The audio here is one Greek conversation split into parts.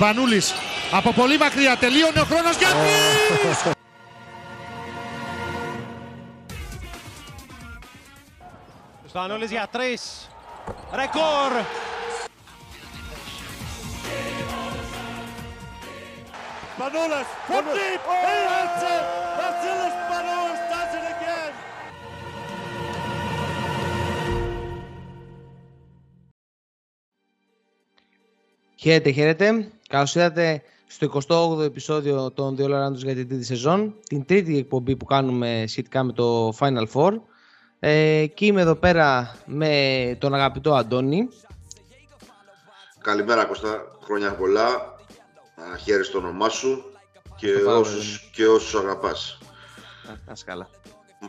Σπανούλης από πολύ μακριά τελείωνε ο χρόνος για oh. Σπανούλης για τρεις. Ρεκόρ. Spanolas from deep. Χαίρετε, χαίρετε. Καλώς ήρθατε στο 28ο επεισόδιο των Δύο Λαράντων για την τρίτη σεζόν. Την τρίτη εκπομπή που κάνουμε σχετικά με το Final Four. Ε, και είμαι εδώ πέρα με τον αγαπητό Αντώνη. Καλημέρα Κώστα, χρόνια πολλά. Χαίρεσαι στο όνομά σου και όσους, και όσους αγαπάς. Να καλά.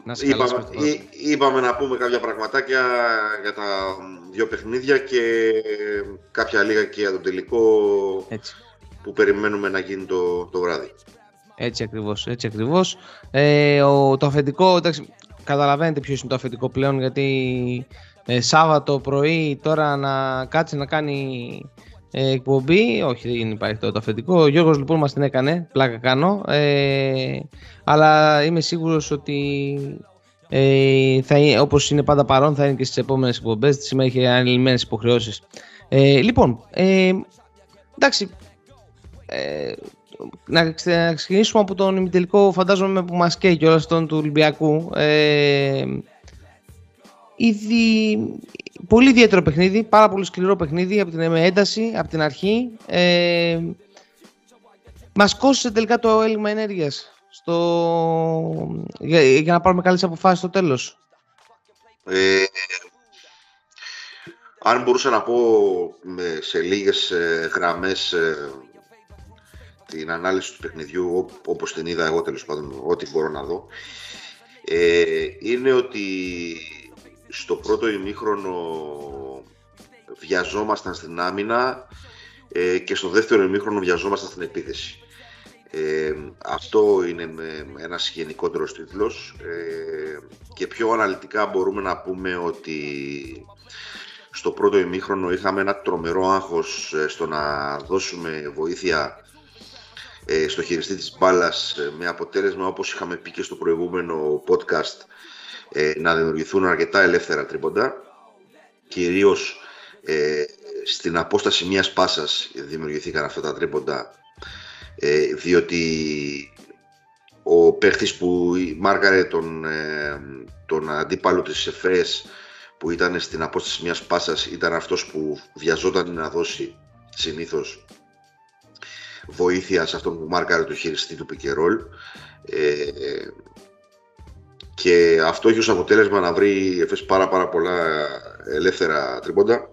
Να είπαμε, είπαμε να πούμε κάποια πραγματάκια για τα δύο παιχνίδια και κάποια λίγα και για το τελικό έτσι. που περιμένουμε να γίνει το, το βράδυ. Έτσι ακριβώς, έτσι ακριβώς. Ε, ο, το αφεντικό, εντάξει, καταλαβαίνετε ποιος είναι το αφεντικό πλέον γιατί ε, Σάββατο πρωί τώρα να κάτσει να κάνει ε, εκπομπή. Όχι, δεν υπάρχει το, το αφεντικό. Ο Γιώργος λοιπόν μας την έκανε, πλάκα κάνω. Ε, αλλά είμαι σίγουρος ότι ε, θα, όπως είναι πάντα παρόν θα είναι και στις επόμενες εκπομπές. Σήμερα έχει ανελημμένες υποχρεώσεις. Ε, λοιπόν, ε, εντάξει, ε, να, ξεκινήσουμε από τον ημιτελικό φαντάζομαι που μας καίει κιόλας τον του Ολυμπιακού. Ε, ήδη, πολύ ιδιαίτερο παιχνίδι, πάρα πολύ σκληρό παιχνίδι από την ένταση, από την αρχή. Ε, μας κόστησε τελικά το έλλειμμα ενέργειας στο... για, για να πάρουμε καλές αποφάσεις στο τέλος. Ε, αν μπορούσα να πω σε λίγες ε, γραμμές ε, την ανάλυση του παιχνιδιού όπως την είδα εγώ τέλος πάντων, ό,τι μπορώ να δω, ε, είναι ότι στο πρώτο ημίχρονο βιαζόμασταν στην άμυνα ε, και στο δεύτερο ημίχρονο βιαζόμασταν στην επίθεση. Ε, αυτό είναι ένας γενικότερος τίτλος ε, και πιο αναλυτικά μπορούμε να πούμε ότι στο πρώτο ημίχρονο είχαμε ένα τρομερό άγχος ε, στο να δώσουμε βοήθεια ε, στο χειριστή της μπάλας ε, με αποτέλεσμα όπως είχαμε πει και στο προηγούμενο podcast ε, να δημιουργηθούν αρκετά ελεύθερα τρίποντα. Κυρίως στην απόσταση μιας πάσας δημιουργηθήκαν αυτά τα τρίποντα διότι ο παίχτης που μάρκαρε τον, τον αντίπαλο της ΕΦΕΣ που ήταν στην απόσταση μιας πάσας ήταν αυτός που βιαζόταν να δώσει συνήθως βοήθεια σε αυτόν που μάρκαρε το χειριστή του Πικερόλ ε, και αυτό έχει ως αποτέλεσμα να βρει εφές πάρα πάρα πολλά ελεύθερα τριμπόντα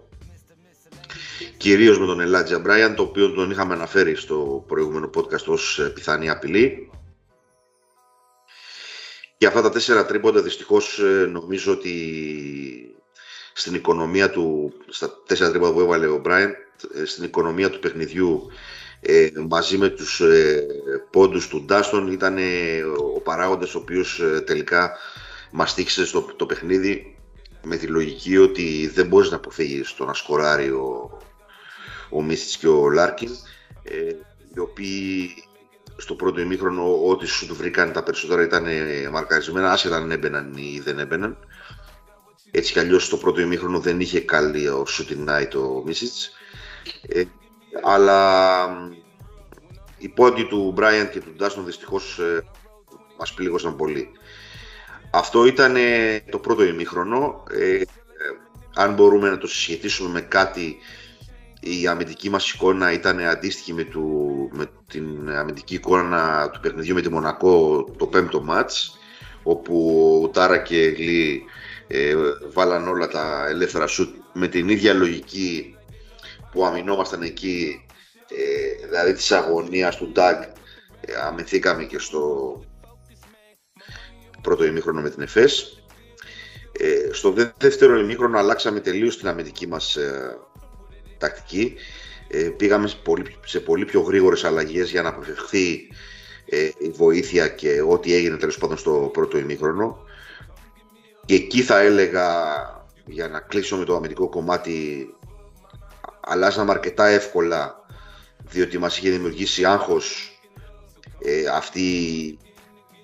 κυρίως με τον Ελάτζια Μπράιαν το οποίο τον είχαμε αναφέρει στο προηγούμενο podcast ως πιθανή απειλή. Και αυτά τα τέσσερα τρίποντα δυστυχώς ε, νομίζω ότι στην οικονομία του, στα τέσσερα τρίποντα που έβαλε ο Μπράιαν, ε, στην οικονομία του παιχνιδιού ε, μαζί με τους ε, πόντους του Ντάστον ήταν ε, ο παράγοντας ο οποίος ε, τελικά μας τύχησε στο το παιχνίδι με τη λογική ότι δεν μπορείς να αποφύγεις το να σκοράρει ο, ο και ο Λάρκιν ε, οι οποίοι στο πρώτο ημίχρονο ό,τι σου του βρήκαν τα περισσότερα ήταν μαρκαρισμένα άσχετα αν έμπαιναν ή δεν έμπαιναν. Έτσι κι αλλιώς στο πρώτο ημίχρονο δεν είχε καλή ο shooting night ο Μίσιτς ε, αλλά οι πόντοι του Μπράιαν και του Ντάστον δυστυχώς ε, μας πλήγωσαν πολύ. Αυτό ήταν ε, το πρώτο ημίχρονο. Ε, ε, αν μπορούμε να το συσχετίσουμε με κάτι, η αμυντική μας εικόνα ήταν αντίστοιχη με, του, με την αμυντική εικόνα του παιχνιδιού με τη Μονακό το πέμπτο μάτς, όπου ο Τάρα και Γλή ε, βάλαν όλα τα ελεύθερα σουτ με την ίδια λογική που αμυνόμασταν εκεί, ε, δηλαδή της αγωνίας του Ντάγκ, ε, αμυνθήκαμε και στο πρώτο ημίχρονο με την ΕΦΕΣ. Ε, στο δεύτερο ημίχρονο αλλάξαμε τελείως την αμυντική μας ε, τακτική. Ε, πήγαμε σε πολύ, σε πολύ πιο γρήγορες αλλαγές για να αποφευχθεί ε, η βοήθεια και ό,τι έγινε τέλος πάντων στο πρώτο ημίχρονο. Και εκεί θα έλεγα, για να κλείσω με το αμυντικό κομμάτι, αλλάζαμε αρκετά εύκολα διότι μας είχε δημιουργήσει άγχος ε, αυτή η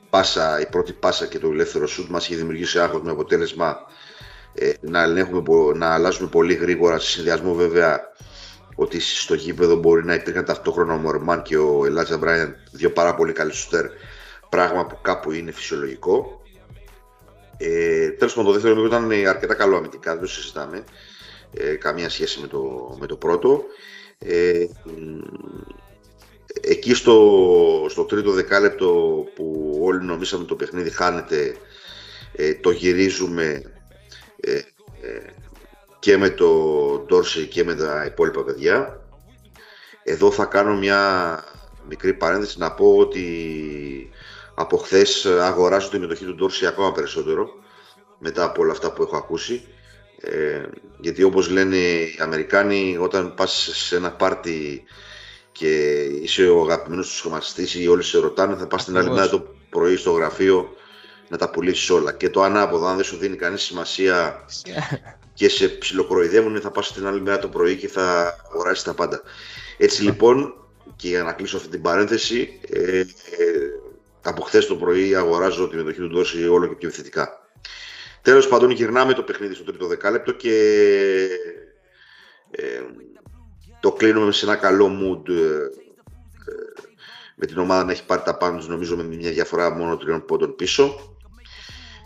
πάσα, η πρώτη πάσα και το ελεύθερο σουτ μας είχε δημιουργήσει άγχος με αποτέλεσμα ε, να, ελέγχουμε, να αλλάζουμε πολύ γρήγορα σε συνδυασμό βέβαια ότι στο γήπεδο μπορεί να υπήρχαν ταυτόχρονα ο Μορμάν και ο Ελάτζα Μπράιαν, δύο πάρα πολύ καλοί σουτέρ, πράγμα που κάπου είναι φυσιολογικό. Ε, Τέλος πάντων, το δεύτερο μήκο ήταν αρκετά καλό αμυντικά, δεν το συζητάμε. Ε, καμία σχέση με το, με το πρώτο. Ε, εκεί στο, στο τρίτο δεκάλεπτο που όλοι νομίσαμε το παιχνίδι χάνεται, ε, το γυρίζουμε ε, ε, και με το Ντόρση και με τα υπόλοιπα παιδιά. Εδώ θα κάνω μια μικρή παρένθεση να πω ότι από χθες αγοράζω τη μετοχή του Ντόρση ακόμα περισσότερο μετά από όλα αυτά που έχω ακούσει ε, γιατί όπως λένε οι Αμερικάνοι όταν πας σε ένα πάρτι και είσαι ο αγαπημένος του σχηματιστής ή όλοι σε ρωτάνε θα πας την άλλη μέρα το πρωί στο γραφείο να τα πουλήσεις όλα. Και το ανάποδο αν δεν σου δίνει κανείς σημασία και σε ψιλοκροϊδεύουν θα πας την άλλη μέρα το πρωί και θα αγοράσεις τα πάντα. Έτσι λοιπόν και για να κλείσω αυτή την παρένθεση ε, ε, από χθες το πρωί αγοράζω τη μετοχή του Ντόση όλο και πιο θετικά. Τέλος πάντων, γυρνάμε το παιχνίδι στο τρίτο δεκάλεπτο και ε, το κλείνουμε σε ένα καλό mood ε, με την ομάδα να έχει πάρει τα πάνω νομίζω με μια διαφορά μόνο τριών πόντων πίσω.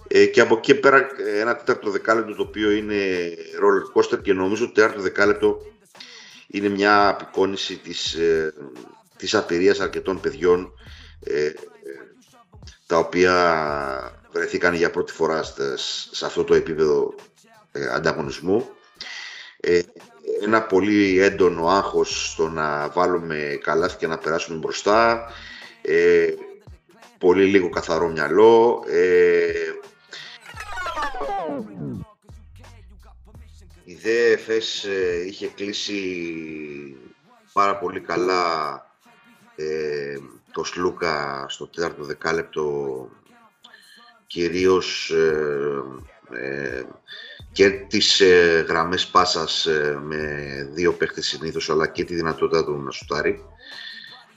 Ε, και από εκεί πέρα ένα τέταρτο δεκάλεπτο το οποίο είναι roller coaster και νομίζω ότι το τέταρτο δεκάλεπτο είναι μια απεικόνηση της, ε, της απειρίας αρκετών παιδιών ε, τα οποία βρεθήκαν για πρώτη φορά σε αυτό το επίπεδο ε, ανταγωνισμού. Ε, ένα πολύ έντονο άγχος στο να βάλουμε καλάθι και να περάσουμε μπροστά. Ε, πολύ λίγο καθαρό μυαλό. Ε, η ΔΕΦΕΣ είχε κλείσει πάρα πολύ καλά ε, το Σλούκα στο τέταρτο δεκάλεπτο κυρίως ε, ε, και τις ε, γραμμές πάσας ε, με δύο παίχτες συνήθως αλλά και τη δυνατότητα του να σουτάρει.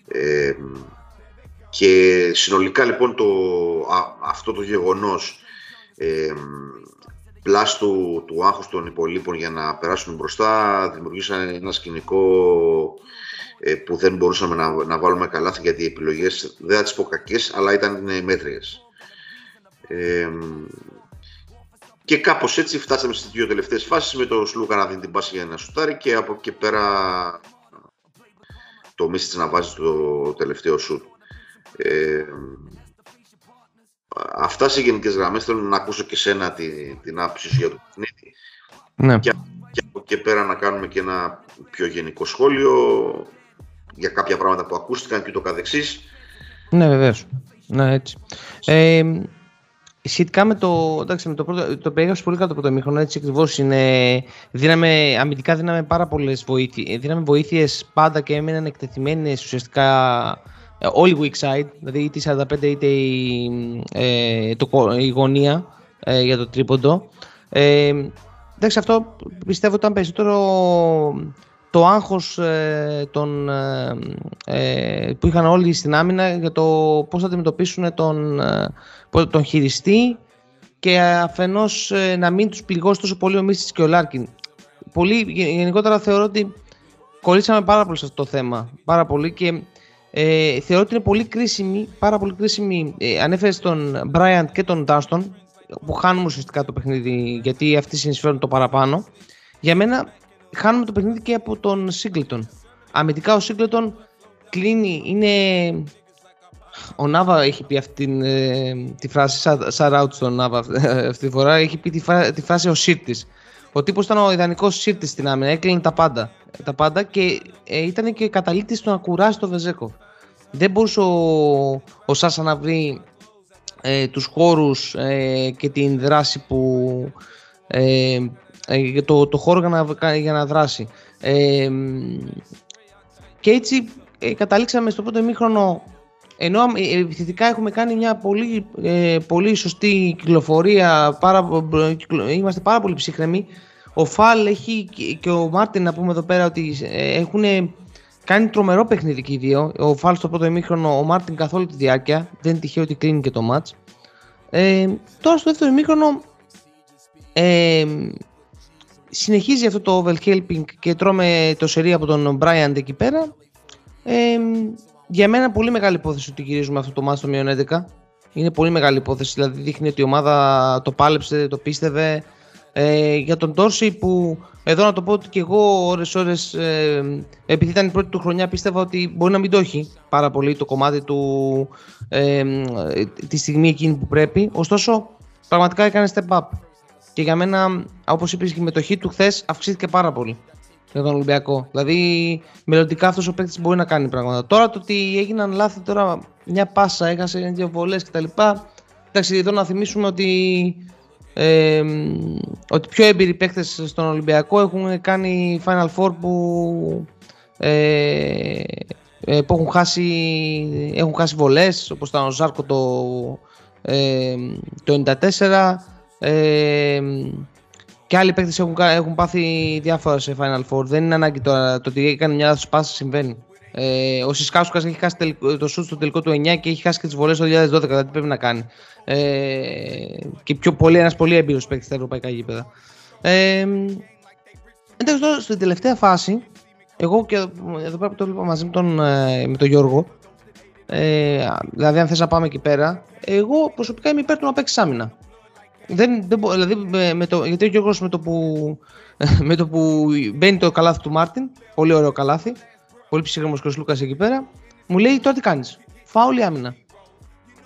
Ε, και συνολικά λοιπόν το, αυτό το γεγονός ε, πλάς του, του άγχους των υπολείπων για να περάσουν μπροστά δημιουργήσαν ένα σκηνικό ε, που δεν μπορούσαμε να, να βάλουμε καλάθι γιατί οι επιλογές δεν θα τις πω κακές αλλά ήταν μέτριες. Ε, και κάπως έτσι φτάσαμε στις δύο τελευταίες φάσεις με το Σλούκα να δίνει την πάση για να σουτάρει και από εκεί πέρα το Μίσιτς να βάζει το τελευταίο σουτ. Ε, αυτά σε γενικές γραμμές. Θέλω να ακούσω και σένα την, την άποψη σου για το παιχνίδι. Ναι. Και, και από εκεί πέρα να κάνουμε και ένα πιο γενικό σχόλιο για κάποια πράγματα που ακούστηκαν και το καθεξής. Ναι, βεβαίως. Ναι, έτσι. Ε, Σχετικά με το. Εντάξει, με το, πρώτο, το περιγράψει πολύ καλά το πρώτο μήχρονο. Έτσι ακριβώς είναι. Δίναμε, αμυντικά δίναμε πάρα πολλές βοήθειε. Δίναμε βοήθειες πάντα και έμειναν εκτεθειμένες ουσιαστικά ε, όλοι weak side. Δηλαδή είτε η 45 είτε η, ε, το, η γωνία ε, για το τρίποντο. Ε, εντάξει, αυτό πιστεύω ήταν περισσότερο το άγχος ε, τον, ε, ε, που είχαν όλοι στην άμυνα για το πώς θα αντιμετωπίσουν τον, τον χειριστή και αφενός να μην τους πληγώσει τόσο πολύ ο Μίστης και ο Λάρκιν. Πολύ, γενικότερα θεωρώ ότι κολλήσαμε πάρα πολύ σε αυτό το θέμα. Πάρα πολύ και ε, θεωρώ ότι είναι πολύ κρίσιμη, πάρα πολύ κρίσιμη. Ε, ανέφερες τον Μπράιαντ και τον Ντάστον που χάνουμε ουσιαστικά το παιχνίδι γιατί αυτοί συνεισφέρουν το παραπάνω. Για μένα χάνουμε το παιχνίδι και από τον Σίγκλετον. Αμυντικά ο Σίγκλετον κλείνει, είναι... Ο Νάβα έχει πει αυτή ε, τη φράση, shout out στον Νάβα αυτή τη φορά, έχει πει τη, φράση ο Σύρτης. Ο τύπος ήταν ο ιδανικός Σύρτης στην άμυνα, έκλεινε τα πάντα. Τα πάντα και ε, ήταν και καταλήτης στο να κουράσει το Βεζέκο. Δεν μπορούσε ο, ο Σάσα να βρει ε, τους χώρους ε, και την δράση που, ε, ε, το, το χώρο για να, για να δράσει. Ε, και έτσι ε, καταλήξαμε στο πρώτο ημίχρονο ενώ ε, επιθετικά έχουμε κάνει μια πολύ, ε, πολύ σωστή κυκλοφορία, πάρα, είμαστε πάρα πολύ ψύχραιμοι. Ο Φαλ έχει και ο Μάρτιν να πούμε εδώ πέρα ότι έχουν κάνει τρομερό παιχνίδι και οι δύο. Ο Φάλ στο πρώτο ημίχρονο, ο Μάρτιν καθ' όλη τη διάρκεια. Δεν είναι τυχαίο ότι κλείνει και το ματς. Ε, τώρα στο δεύτερο ημίχρονο ε, συνεχίζει αυτό το overhelping και τρώμε το σερί από τον Bryant εκεί πέρα. Ε, για μένα πολύ μεγάλη υπόθεση ότι γυρίζουμε αυτό το ματς στο μείον 11. Είναι πολύ μεγάλη υπόθεση, δηλαδή δείχνει ότι η ομάδα το πάλεψε, το πίστευε. Ε, για τον Τόρση που εδώ να το πω ότι και εγώ ώρες ώρες ε, επειδή ήταν η πρώτη του χρονιά πίστευα ότι μπορεί να μην το έχει πάρα πολύ το κομμάτι του ε, τη στιγμή εκείνη που πρέπει ωστόσο πραγματικά έκανε step up και για μένα όπως είπες η συμμετοχή του χθες αυξήθηκε πάρα πολύ για τον Ολυμπιακό. Δηλαδή μελλοντικά αυτός ο παίκτης μπορεί να κάνει πράγματα. Τώρα το ότι έγιναν λάθη τώρα μια πάσα έχασε δύο βολές κτλ. Εντάξει εδώ να θυμίσουμε ότι ε, ότι πιο έμπειροι παίκτες στον Ολυμπιακό έχουν κάνει Final Four που, ε, ε, που έχουν χάσει, έχουν χάσει βολές όπως ήταν ο Ζάρκο το, ε, το 94 ε, και άλλοι παίκτες έχουν, έχουν πάθει διάφορα σε Final Four δεν είναι ανάγκη τώρα το ότι έκανε μια λάθος πάσα συμβαίνει ε, ο Σισκάουσκας έχει χάσει το σουτ στο τελικό του 9 και έχει χάσει και τις βολές το 2012. Δηλαδή τι πρέπει να κάνει. Ε, και πιο πολύ, ένας πολύ έμπειρος παίκτης στα ευρωπαϊκά γήπεδα. Ε, εντάξει, τώρα στην τελευταία φάση, εγώ και εδώ πέρα που το βλέπω μαζί με τον, ε, με τον Γιώργο, ε, δηλαδή αν θες να πάμε εκεί πέρα, εγώ προσωπικά είμαι υπέρ του να παίξει άμυνα. Δεν, δεν, δηλαδή με, με το, γιατί ο Γιώργος με το, που, με το που μπαίνει το καλάθι του Μάρτιν, πολύ ωραίο καλάθι, πολύ ψύχρεμος και ο Λούκας εκεί πέρα, μου λέει τώρα τι κάνεις; Φάουλ ή άμυνα.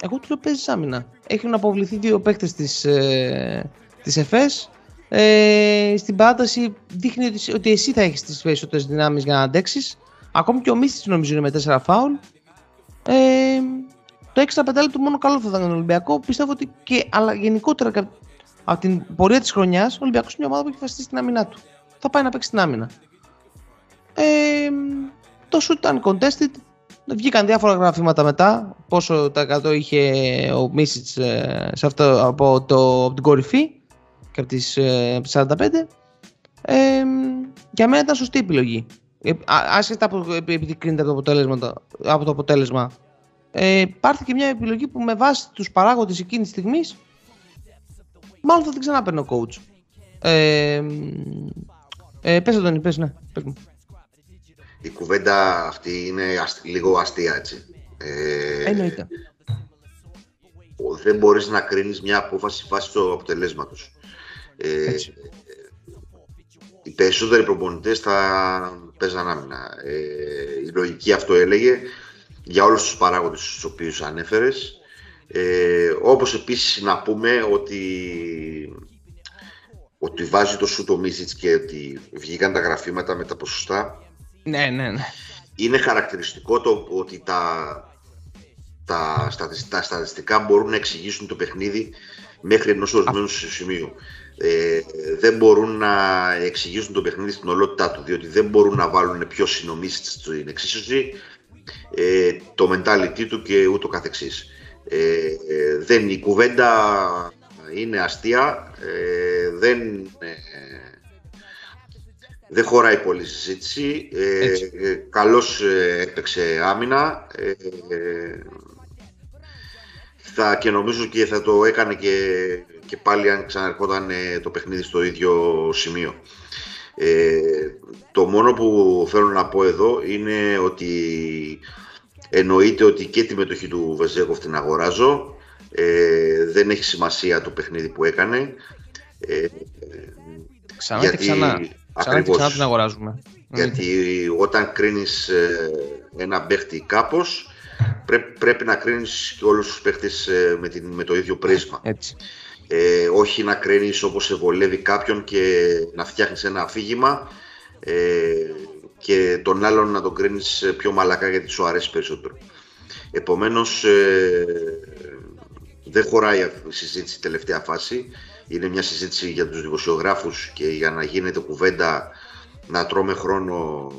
Εγώ του λέω παίζεις άμυνα. Έχουν αποβληθεί δύο παίκτες της ε, της ΕΦΕΣ. Ε, στην παράταση δείχνει ότι, ότι εσύ θα έχεις τις περισσότερες δυνάμεις για να αντέξεις. Ακόμη και ο Μίστη νομίζω είναι με 4 φάουλ. Ε, το έξτρα πεντάλεπτο μόνο καλό θα ήταν τον Ολυμπιακό. Πιστεύω ότι και αλλά γενικότερα από την πορεία της χρονιάς ο Ολυμπιακός είναι μια ομάδα που έχει φαστεί στην άμυνά του. Θα πάει να παίξει την άμυνα. Ε, το shoot ήταν contested. Βγήκαν διάφορα γραφήματα μετά. Πόσο τα 100 είχε ο Μίσιτς ε, σε αυτό, από, το, από την κορυφή και από τις 45. Ε, για μένα ήταν σωστή επιλογή. Ε, άσχετα από, επειδή κρίνεται από το αποτέλεσμα, από το αποτέλεσμα ε, και μια επιλογή που με βάση τους παράγοντες εκείνης τη στιγμής μάλλον θα την ξανά ο coach. Ε, ε, πες τον, πες, ναι, πες μου η κουβέντα αυτή είναι λίγο αστεία, έτσι. Ε, Εννοείται. Δεν μπορείς να κρίνεις μια απόφαση βάσει του αποτελέσματος. Ε, οι περισσότεροι προπονητές θα παίζαν άμυνα. Ε, η λογική αυτό έλεγε για όλους τους παράγοντες τους οποίους ανέφερες. Ε, όπως επίσης να πούμε ότι ότι βάζει το σου το και ότι βγήκαν τα γραφήματα με τα ποσοστά ναι, ναι, ναι. Είναι χαρακτηριστικό το ότι τα, τα, τα στατιστικά μπορούν να εξηγήσουν το παιχνίδι μέχρι ενός ορισμένου σημείου. Ε, δεν μπορούν να εξηγήσουν το παιχνίδι στην ολότητά του, διότι δεν μπορούν να βάλουν πιο συνομίσεις στην εξίσωση, ε, το mentality του και ούτω καθεξής. Ε, ε δεν, η κουβέντα είναι αστεία, ε, δεν δεν χωράει πολύ συζήτηση. Ε, ε, καλώς ε, έπαιξε άμυνα. Ε, θα, και νομίζω και θα το έκανε και, και πάλι αν ξαναρχόταν το παιχνίδι στο ίδιο σημείο. Το μόνο που θέλω να πω εδώ είναι ότι εννοείται ότι και τη μετοχή του Βεζέκοφ την αγοράζω. δεν έχει σημασία το παιχνίδι που έκανε. Ξανά γιατί... και ξανά. Ξανά και ξανά την αγοράζουμε. Γιατί όταν κρίνεις ε, ένα παίχτη κάπως, πρέπει να κρίνεις και όλους τους παίχτες ε, με, την, με το ίδιο πρίσμα. Έτσι. Ε, όχι να κρίνεις όπως σε βολεύει κάποιον και να φτιάχνεις ένα αφήγημα ε, και τον άλλον να τον κρίνεις πιο μαλακά γιατί σου αρέσει περισσότερο. Επομένως, ε, δεν χωράει η συζήτηση τελευταία φάση είναι μια συζήτηση για τους δημοσιογράφους και για να γίνεται κουβέντα να τρώμε χρόνο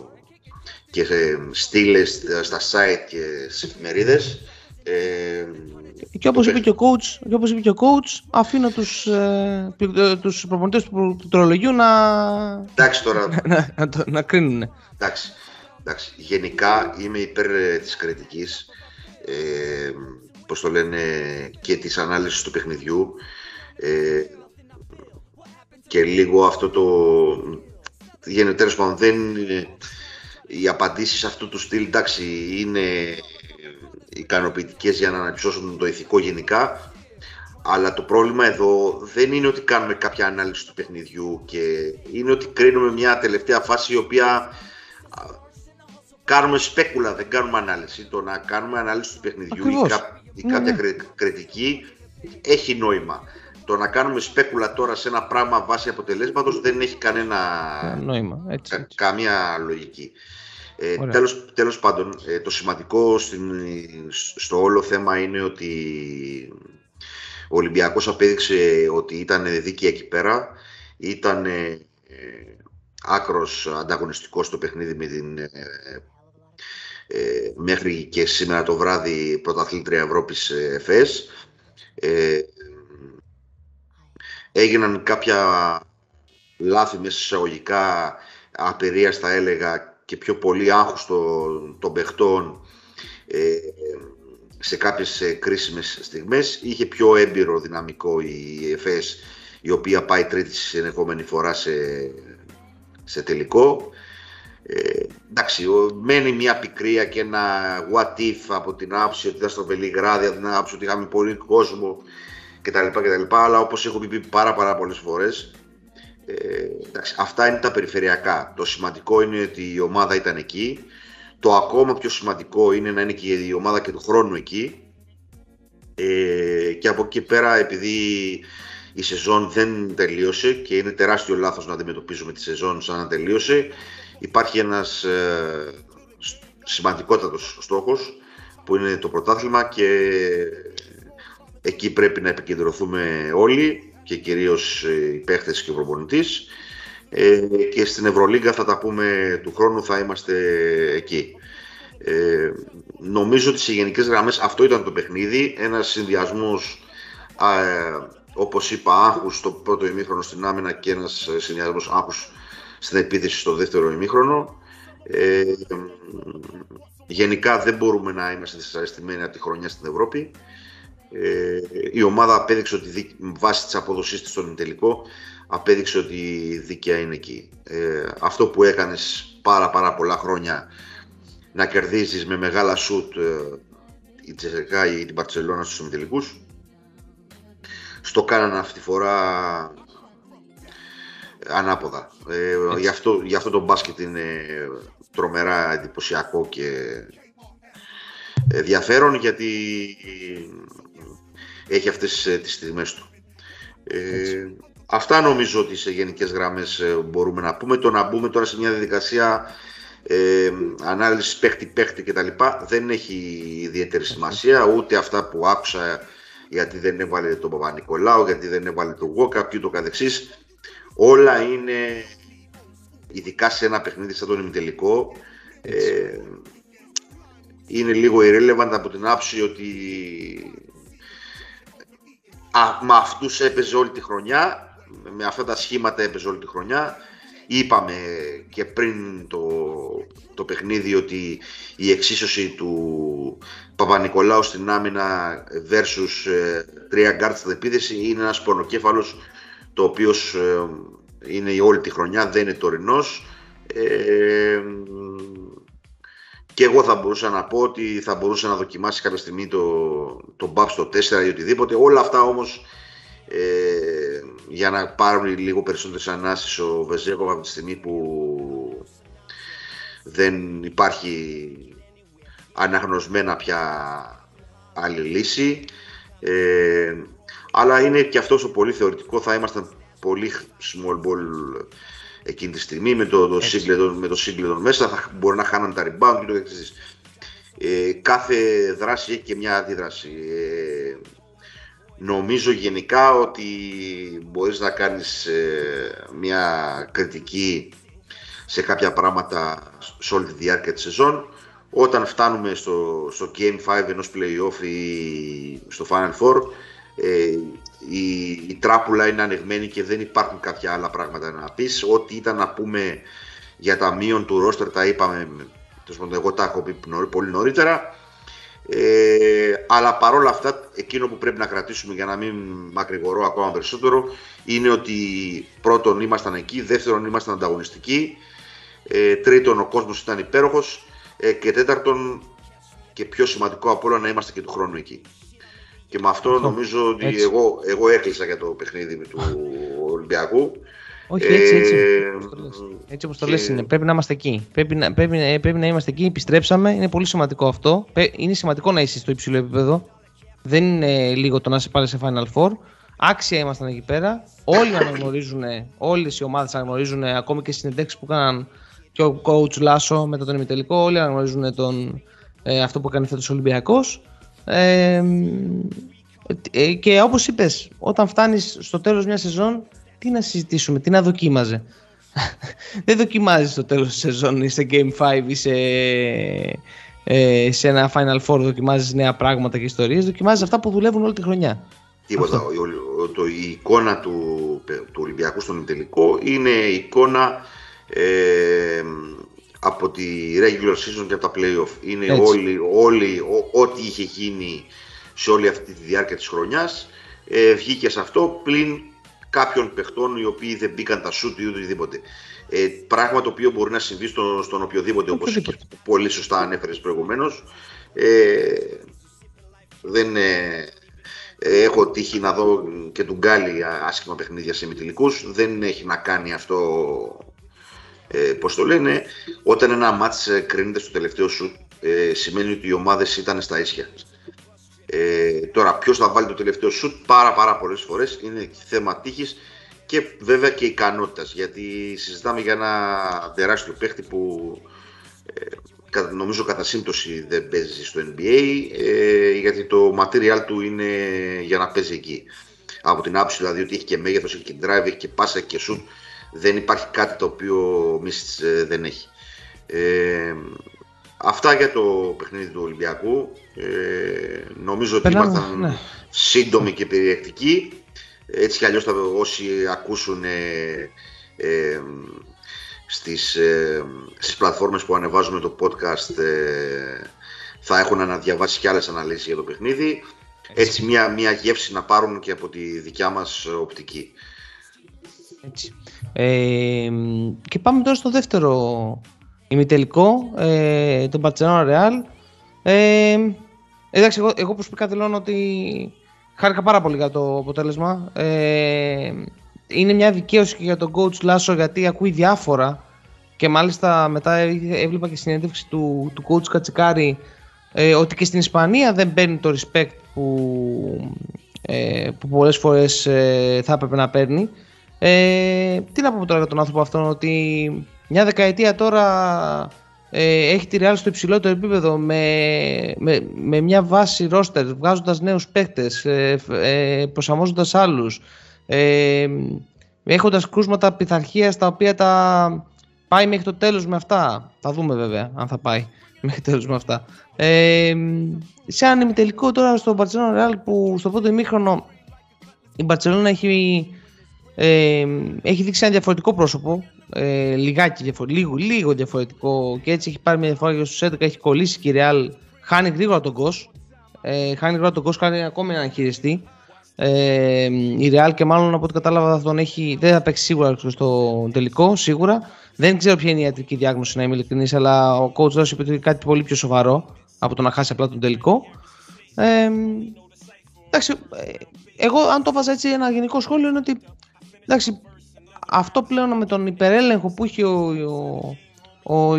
και στείλε στα site και στις εφημερίδες. Ε, και όπως είπε και ο coach, και όπως είπε και ο coach αφήνω τους, ε, τους προπονητές του πληκτρολογίου να, Εντάξει τώρα. να, να, να, κρίνουν. Εντάξει. Εντάξει, γενικά είμαι υπέρ ε, της κριτικής, ε, πώς το λένε, και της ανάλυσης του παιχνιδιού ε, και λίγο αυτό το... Γίνεται τέλος πάντων, δεν, οι απαντήσεις αυτού του στυλ, εντάξει, είναι ικανοποιητικές για να αναψώσουν το ηθικό γενικά, αλλά το πρόβλημα εδώ δεν είναι ότι κάνουμε κάποια ανάλυση του παιχνιδιού και είναι ότι κρίνουμε μια τελευταία φάση η οποία κάνουμε σπέκουλα, δεν κάνουμε ανάλυση. Το να κάνουμε ανάλυση του παιχνιδιού ή, κά, ή ναι, κάποια ναι. κριτική έχει νόημα. Το να κάνουμε σπέκουλα τώρα σε ένα πράγμα βάσει αποτελέσματος δεν έχει κανένα νόημα. Έτσι, έτσι. καμία λογική. Ε, τέλος, τέλος πάντων, ε, το σημαντικό στην, στο όλο θέμα είναι ότι ο Ολυμπιακός απέδειξε ότι ήταν δίκαιη εκεί πέρα, ήταν ε, άκρος ανταγωνιστικός στο παιχνίδι με την ε, ε, μέχρι και σήμερα το βράδυ πρωταθλήτρια Ευρώπης ε, ΕΦΕΣ. Ε, έγιναν κάποια λάθη μέσα εισαγωγικά απειρίας θα έλεγα και πιο πολύ άγχος των, των παιχτών ε, σε κάποιες ε, κρίσιμες στιγμές. Είχε πιο έμπειρο δυναμικό η ΕΦΕΣ η οποία πάει τρίτη συνεχόμενη φορά σε, σε τελικό. Ε, εντάξει, μένει μια πικρία και ένα what if από την άποψη ότι ήταν στο Βελιγράδι, από την άποψη ότι είχαμε πολύ κόσμο κτλ. κτλ αλλά όπως έχω πει πάρα, πάρα πολλές φορές, ε, εντάξει, αυτά είναι τα περιφερειακά. Το σημαντικό είναι ότι η ομάδα ήταν εκεί. Το ακόμα πιο σημαντικό είναι να είναι και η ομάδα και του χρόνου εκεί. Ε, και από εκεί πέρα, επειδή η σεζόν δεν τελείωσε και είναι τεράστιο λάθος να αντιμετωπίζουμε τη σεζόν σαν να τελείωσε, υπάρχει ένας ε, σημαντικότατος στόχος που είναι το πρωτάθλημα και εκεί πρέπει να επικεντρωθούμε όλοι και κυρίως οι παίχτες και ο προπονητής ε, και στην Ευρωλίγκα θα τα πούμε του χρόνου θα είμαστε εκεί. Ε, νομίζω ότι σε γενικές γραμμές αυτό ήταν το παιχνίδι, ένας συνδυασμός ε, όπως είπα άγχους στο πρώτο ημίχρονο στην άμυνα και ένας συνδυασμός άγχους στην επίθεση στο δεύτερο ημίχρονο. Ε, γενικά δεν μπορούμε να είμαστε δυσαρεστημένοι από τη χρονιά στην Ευρώπη. Ε, η ομάδα απέδειξε ότι βάσει της αποδοσής της στον τελικό απέδειξε ότι δίκαια είναι εκεί. Ε, αυτό που έκανες πάρα πάρα πολλά χρόνια να κερδίζεις με μεγάλα σουτ ε, η Τσεσεκά ή την Παρτσελώνα στους ομιτελικούς στο κάνανε αυτή τη φορά ανάποδα. Ε, γι, αυτό, γι' αυτό το μπάσκετ είναι τρομερά εντυπωσιακό και ενδιαφέρον γιατί έχει αυτές ε, τις στιγμές του. Ε, αυτά νομίζω ότι σε γενικές γραμμές ε, μπορούμε να πούμε. Το να μπούμε τώρα σε μια διαδικασία ε, ανάλυσης παίχτη-παίχτη κτλ. δεν έχει ιδιαίτερη σημασία. Ούτε αυτά που άκουσα γιατί δεν έβαλε τον Παπα-Νικολάου, γιατί δεν έβαλε τον Γόκα και ούτω καθεξής όλα είναι, ειδικά σε ένα παιχνίδι σαν τον ημιτελικό, ε, είναι λίγο irrelevant από την άποψη ότι α, με αυτούς έπαιζε όλη τη χρονιά, με αυτά τα σχήματα έπαιζε όλη τη χρονιά. Είπαμε και πριν το, το παιχνίδι ότι η εξίσωση του Παπανικολάου στην άμυνα versus ε, τρία γκαρντ στην επίθεση είναι ένας πονοκέφαλος το οποίος ε, είναι η όλη τη χρονιά, δεν είναι τωρινός. Ε, και εγώ θα μπορούσα να πω ότι θα μπορούσε να δοκιμάσει κάποια στιγμή το, το BAP στο 4 ή οτιδήποτε. Όλα αυτά όμως ε, για να πάρουν λίγο περισσότερες ανάσεις ο Βεζέκοβ από τη στιγμή που δεν υπάρχει αναγνωσμένα πια άλλη λύση. Ε, αλλά είναι και αυτός το πολύ θεωρητικό. Θα ήμασταν πολύ small ball εκείνη τη στιγμή με το, το, Singleton, με το μέσα. Θα μπορεί να χάναν τα rebound και το εξής. Ε, κάθε δράση έχει και μια αντίδραση. Ε, νομίζω γενικά ότι μπορείς να κάνεις ε, μια κριτική σε κάποια πράγματα σε όλη τη διάρκεια της σεζόν. Όταν φτάνουμε στο, στο Game 5 ενός play-off ή στο Final Four, ε, η, η τράπουλα είναι ανοιγμένη και δεν υπάρχουν κάποια άλλα πράγματα να πεις. Ό,τι ήταν να πούμε για τα μείον του ρόστερ τα είπαμε εγώ τα έχω πει πολύ νωρίτερα. Ε, αλλά παρόλα αυτά, εκείνο που πρέπει να κρατήσουμε για να μην μακρηγορώ ακόμα περισσότερο είναι ότι πρώτον ήμασταν εκεί, δεύτερον ήμασταν ανταγωνιστικοί, ε, τρίτον ο κόσμος ήταν υπέροχος ε, και τέταρτον και πιο σημαντικό από όλα να είμαστε και του χρόνου εκεί. Και με αυτό νομίζω ότι εγώ, εγώ έκλεισα για το παιχνίδι του Ολυμπιακού. Όχι, έτσι, έτσι. Ε, έτσι όπως το λες είναι. Πρέπει να είμαστε εκεί. Πρέπει να, πρέπει, πρέπει να είμαστε εκεί. Επιστρέψαμε. Είναι πολύ σημαντικό αυτό. Είναι σημαντικό να είσαι στο υψηλό επίπεδο. Δεν είναι λίγο το να είσαι πάλι σε Final Four. Άξια ήμασταν εκεί πέρα. Όλοι αναγνωρίζουν, όλες οι ομάδες αναγνωρίζουν, ακόμη και στι συνεντεύξεις που έκαναν και ο coach Λάσο μετά τον ημιτελικό, όλοι αναγνωρίζουν τον, ε, αυτό που έκανε φέτος ο Ολυμπιακός. Ε, ε, και όπως είπες, όταν φτάνεις στο τέλος μιας σεζόν, τι να συζητήσουμε, τι να δοκίμαζε. Δεν δοκιμάζεις στο τέλος της σεζόν ή σε Game 5 ή σε, ε, σε ένα Final Four δοκιμάζεις νέα πράγματα και ιστορίες, δοκιμάζεις αυτά που δουλεύουν όλη τη χρονιά. Τίποτα. Το, η εικόνα του, του Ολυμπιακού στον τελικό είναι εικόνα ε, από τη regular season και από τα playoff. Είναι όλοι, όλοι, ό,τι είχε γίνει σε όλη αυτή τη διάρκεια της χρονιάς ε, βγήκε σε αυτό πλην κάποιων παιχτών οι οποίοι δεν μπήκαν τα σούτ ή οτιδήποτε. Ε, πράγμα το οποίο μπορεί να συμβεί στο, στον οποιοδήποτε, όπως πολύ σωστά ανέφερες προηγουμένως. Ε, δεν, ε, έχω τύχει να δω και του Γκάλι άσχημα παιχνίδια σε μητυλικούς. Δεν έχει να κάνει αυτό, ε, πώς το λένε, όταν ένα μάτς ε, κρίνεται στο τελευταίο σουτ, ε, σημαίνει ότι οι ομάδες ήταν στα ίσια. Ε, τώρα, ποιος θα βάλει το τελευταίο σουτ πάρα, πάρα πολλές φορές είναι θέμα τύχης και βέβαια και ικανότητας. Γιατί συζητάμε για ένα τεράστιο παίχτη που ε, νομίζω κατά σύμπτωση δεν παίζει στο NBA, ε, γιατί το material του είναι για να παίζει εκεί. Από την άποψη δηλαδή ότι έχει και μέγεθος, έχει και drive, έχει και πάσα, έχει και shoot. Δεν υπάρχει κάτι το οποίο ο ε, δεν έχει. Ε, Αυτά για το παιχνίδι του Ολυμπιακού. Ε, νομίζω ότι ήμασταν ναι. σύντομοι και περιεκτικοί. Έτσι κι αλλιώς θα, όσοι ακούσουν ε, ε, στις, ε, στις πλατφόρμες που ανεβάζουμε το podcast ε, θα έχουν αναδιαβάσει και άλλες αναλύσεις για το παιχνίδι. Έτσι μια, μια γεύση να πάρουν και από τη δικιά μας οπτική. Έτσι. Ε, και πάμε τώρα στο δεύτερο ημιτελικό, ε, τον Barcelona Real. Ε, εντάξει, εγώ, εγώ προσωπικά δηλώνω ότι χάρηκα πάρα πολύ για το αποτέλεσμα. Ε, είναι μια δικαίωση και για τον coach Λάσο γιατί ακούει διάφορα και μάλιστα μετά έβλεπα και συνέντευξη του, του coach Κατσικάρη ε, ότι και στην Ισπανία δεν παίρνει το respect που, ε, που πολλές φορές ε, θα έπρεπε να παίρνει. Ε, τι να πω τώρα για τον άνθρωπο αυτόν ότι μια δεκαετία τώρα ε, έχει τη Real στο υψηλότερο επίπεδο με, με, με μια βάση ρόστερ, βγάζοντας νέους παίκτες, ε, ε, προσαρμόζοντας άλλους, ε, έχοντας κρούσματα πειθαρχίας τα οποία τα πάει μέχρι το τέλος με αυτά. Θα δούμε βέβαια αν θα πάει μέχρι το τέλος με αυτά. Ε, σε ένα ημιτελικό τώρα στο Barcelona Real που στο πρώτο ημίχρονο η Barcelona έχει, ε, έχει δείξει ένα διαφορετικό πρόσωπο ε, λιγάκι διαφορετικό, λίγο, λίγο διαφορετικό και έτσι έχει πάρει μια διαφορά για στους 11, έχει κολλήσει και η Real, χάνει γρήγορα τον κος, ε, χάνει γρήγορα τον κος, κάνει ακόμη έναν χειριστή. Ε, η Real και μάλλον από ό,τι κατάλαβα θα τον έχει, δεν θα παίξει σίγουρα στο τελικό, σίγουρα. Δεν ξέρω ποια είναι η ιατρική διάγνωση να είμαι ειλικρινής, αλλά ο coach δώσει είπε ότι είναι κάτι πολύ πιο σοβαρό από το να χάσει απλά τον τελικό. Ε, εντάξει, ε, εγώ αν το βάζα έτσι ένα γενικό σχόλιο είναι ότι εντάξει, αυτό πλέον με τον υπερέλεγχο που είχε ο, ο, ο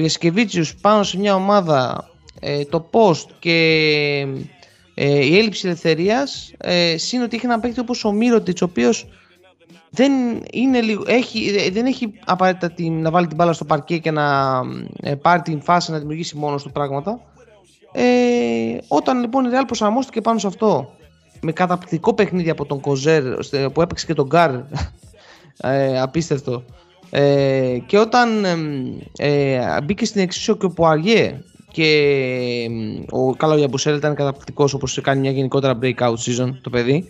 πάνω σε μια ομάδα ε, το post και ε, η έλλειψη ελευθερίας ε, σύν ότι είχε ένα παίκτη όπως ο Μύρωτιτς ο οποίος δεν, είναι λίγο, έχει, ε, δεν έχει απαραίτητα την, να βάλει την μπάλα στο παρκέ και να ε, πάρει την φάση να δημιουργήσει μόνος του πράγματα. Ε, όταν λοιπόν η Real προσαρμόστηκε πάνω σε αυτό με καταπληκτικό παιχνίδι από τον Κοζέρ που έπαιξε και τον Γκάρ ε, απίστευτο. Ε, και όταν ε, μπήκε στην εξίσου και ο Πουαριέ και ο Καλό Γιαμπουσέλ ήταν καταπληκτικός όπως κάνει μια γενικότερα breakout season το παιδί.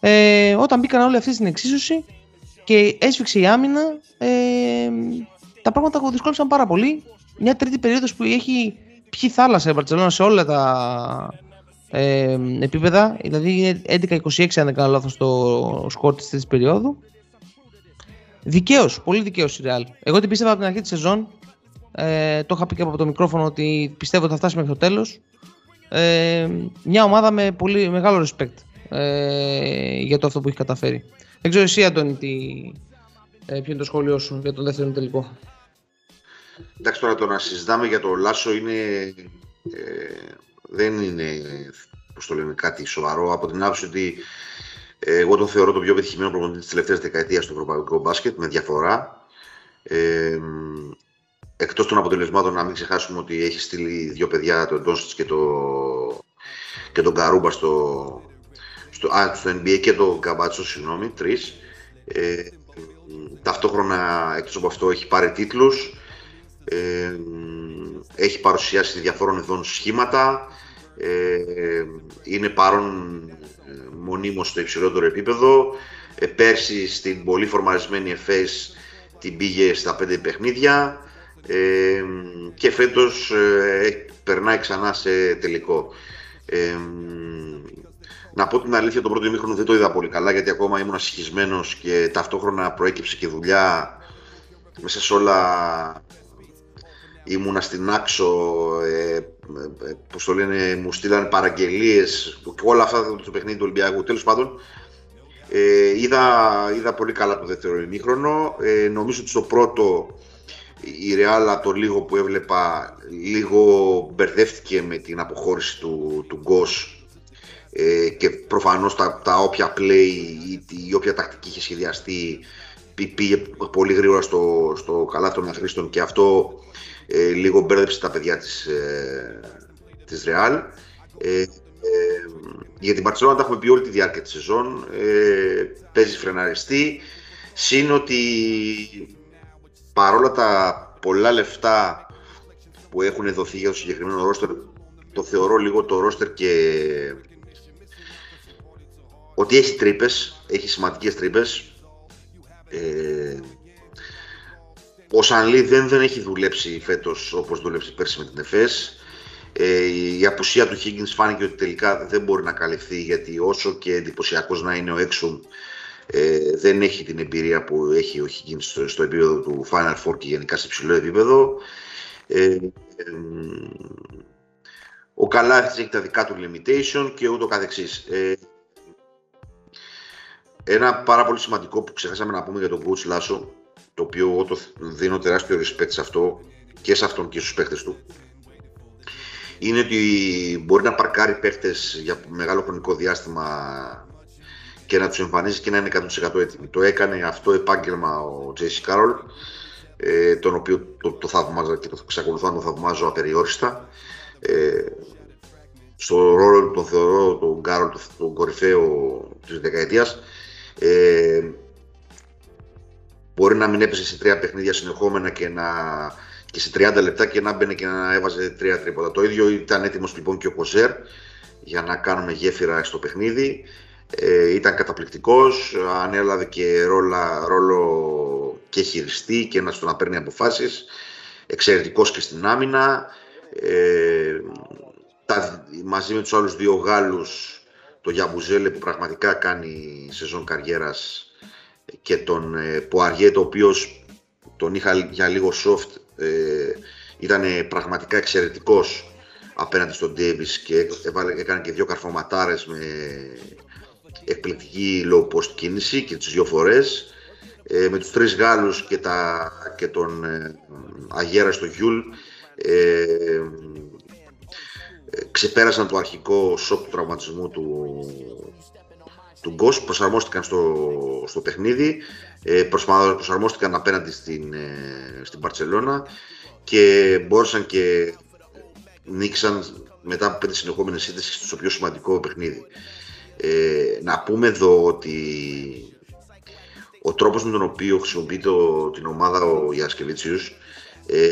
Ε, όταν μπήκαν όλοι αυτοί στην εξίσωση και έσφιξε η άμυνα, ε, τα πράγματα δυσκόλεψαν πάρα πολύ μια τρίτη περίοδος που έχει πιει θάλασσα η Μπαρτσελώνα σε όλα τα ε, επίπεδα. Δηλαδή είναι 11-26 αν δεν κάνω λάθος το σκορ της τρίτης περίοδου. Δικαίως, πολύ δικαίως η Real. Εγώ την πίστευα από την αρχή της σεζόν. Ε, το είχα πει και από το μικρόφωνο ότι πιστεύω ότι θα φτάσει μέχρι το τέλος. Ε, μια ομάδα με πολύ μεγάλο respect ε, για το αυτό που έχει καταφέρει. Δεν ξέρω εσύ Αντώνη τι, ε, ποιο είναι το σχόλιο σου για τον δεύτερο τελικό. Εντάξει τώρα το να συζητάμε για το Λάσο είναι, ε, δεν είναι πώς το λένε, κάτι σοβαρό από την άποψη ότι ε, εγώ τον θεωρώ το πιο πετυχημένο προπονητή της τελευταίας δεκαετίας στο ευρωπαϊκό μπάσκετ με διαφορά. Ε, εκτός των αποτελεσμάτων να μην ξεχάσουμε ότι έχει στείλει δύο παιδιά, τον Ντόσιτς και, το, και τον Καρούμπα στο, στο, α, στο NBA και τον Καμπάτσο, συγγνώμη, τρεις. Ε, ταυτόχρονα εκτός από αυτό έχει πάρει τίτλους, ε, έχει παρουσιάσει διαφόρων ειδών σχήματα, ε, είναι παρόν ε, μονίμως στο υψηλότερο επίπεδο. Ε, πέρσι στην πολύ φορμαρισμένη ΕΦΕΣ την πήγε στα πέντε παιχνίδια ε, και φέτος ε, περνάει ξανά σε τελικό. Ε, να πω την αλήθεια, τον πρώτο ημίχρονο δεν το είδα πολύ καλά γιατί ακόμα ήμουν ασυχισμένος και ταυτόχρονα προέκυψε και δουλειά μέσα σε όλα ήμουνα στην Άξο, ε, ε, πώς το λένε, μου στείλαν παραγγελίες και όλα αυτά το παιχνίδι του Ολυμπιακού. Τέλος πάντων, ε, είδα, είδα πολύ καλά το δεύτερο ημίχρονο. Ε, νομίζω ότι στο πρώτο η Ρεάλ το λίγο που έβλεπα λίγο μπερδεύτηκε με την αποχώρηση του, του Γκος ε, και προφανώς τα, τα όποια play ή η όποια τακτική είχε σχεδιαστεί πήγε πολύ γρήγορα στο, στο καλά των αχρήστων και αυτό ε, λίγο μπέρδεψε τα παιδιά της, ε, της Real. Ε, ε, για την Barcelona τα έχουμε πει όλη τη διάρκεια της σεζόν. Ε, παίζει φρεναριστή. Συν ότι παρόλα τα πολλά λεφτά που έχουν δοθεί για το συγκεκριμένο ρόστερ, το θεωρώ λίγο το ρόστερ και ότι έχει τρύπες, έχει σημαντικές τρύπες. Ε, ο Σανλή δεν, δεν έχει δουλέψει φέτος όπως δουλέψει πέρσι με την ΕΦΕΣ. Ε, η απουσία του Higgins φάνηκε ότι τελικά δεν μπορεί να καλυφθεί γιατί όσο και εντυπωσιακός να είναι ο Έξουμ ε, δεν έχει την εμπειρία που έχει ο Higgins στο, στο επίπεδο του Final Four και γενικά σε ψηλό επίπεδο. Ε, ε, ο Καλάθης έχει τα δικά του limitation και ούτω καθεξής. Ε, ένα πάρα πολύ σημαντικό που ξεχάσαμε να πούμε για τον coach Λάσο, το οποίο εγώ το δίνω τεράστιο respect σε αυτό και σε αυτόν και στους παίχτες του, είναι ότι μπορεί να παρκάρει παίχτες για μεγάλο χρονικό διάστημα και να τους εμφανίζεις και να είναι 100% έτοιμοι. Το έκανε αυτό επάγγελμα ο Τζέισι Κάρολ, ε, τον οποίο το, το θαυμάζω και το εξακολουθώ να το θαυμάζω απεριόριστα. Ε, στο ρόλο του τον θεωρώ τον Κάρολ, τον, τον κορυφαίο της δεκαετίας ε, μπορεί να μην έπεσε σε τρία παιχνίδια συνεχόμενα και, να, και σε 30 λεπτά και να μπαινε και να έβαζε τρία τρίποτα. Το ίδιο ήταν έτοιμος λοιπόν και ο Κοζέρ για να κάνουμε γέφυρα στο παιχνίδι. Ε, ήταν καταπληκτικός, ανέλαβε και ρόλα, ρόλο και χειριστή και να στο να παίρνει αποφάσεις. Εξαιρετικός και στην άμυνα. Ε, τα, μαζί με τους άλλους δύο Γάλλους το Γιαμπουζέλε που πραγματικά κάνει σεζόν καριέρας και τον ε, Ποαριέ το οποίος τον είχα για λίγο soft ε, ήταν πραγματικά εξαιρετικός απέναντι στον Ντέβις και έκανε και δύο καρφωματάρες με εκπληκτική low post κίνηση και τις δύο φορές. Ε, με τους τρεις Γάλλους και, τα, και τον ε, αγέραστο Γιούλ ε, ξεπέρασαν το αρχικό σοκ του τραυματισμού του, του Γκος, προσαρμόστηκαν στο, στο παιχνίδι, ε, προσαρμόστηκαν απέναντι στην, ε, στην Μπαρτσελόνα και μπόρεσαν και νίκησαν μετά από πέντε συνεχόμενες σύνδεσεις στο πιο σημαντικό παιχνίδι. Ε, να πούμε εδώ ότι ο τρόπος με τον οποίο χρησιμοποιεί το, την ομάδα ο Ιασκεβίτσιους ε,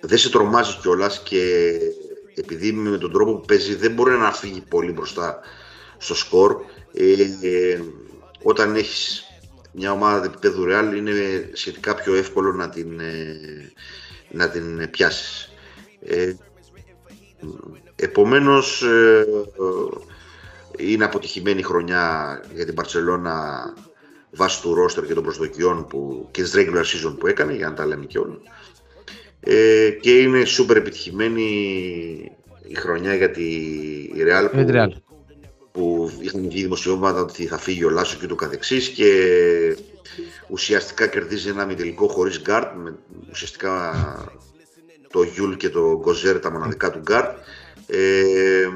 δεν σε τρομάζει κιόλας και επειδή με τον τρόπο που παίζει δεν μπορεί να φύγει πολύ μπροστά στο σκορ. Ε, ε, όταν έχεις μια ομάδα επίπεδου Real είναι σχετικά πιο εύκολο να την, ε, να την πιάσεις. Ε, επομένως, ε, είναι αποτυχημένη χρονιά για την Μπαρτσελόνα βάσει του ρόστερ και των προσδοκιών που, και της regular season που έκανε, για να τα λέμε και όλα. Ε, και είναι σούπερ επιτυχημένη η χρονιά για τη Real που, που είχαν βγει δημοσιεύματα ότι θα φύγει ο Λάσος και το καθεξής και ουσιαστικά κερδίζει ένα ημιτελικό χωρίς γκαρντ με ουσιαστικά το Γιούλ και το Κοζέρ τα μοναδικά του γκαρντ ε,